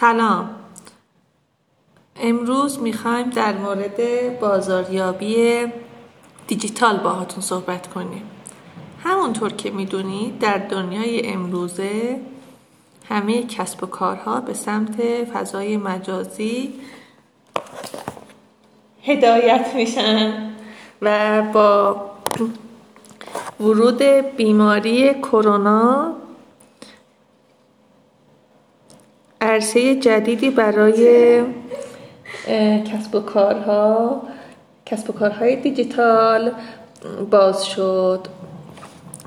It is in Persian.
سلام. امروز می‌خوایم در مورد بازاریابی دیجیتال باهاتون صحبت کنیم. همونطور که می‌دونید در دنیای امروزه همه کسب و کارها به سمت فضای مجازی هدایت میشن و با ورود بیماری کرونا عرصه جدیدی برای کسب و کارها کسب و کارهای دیجیتال باز شد.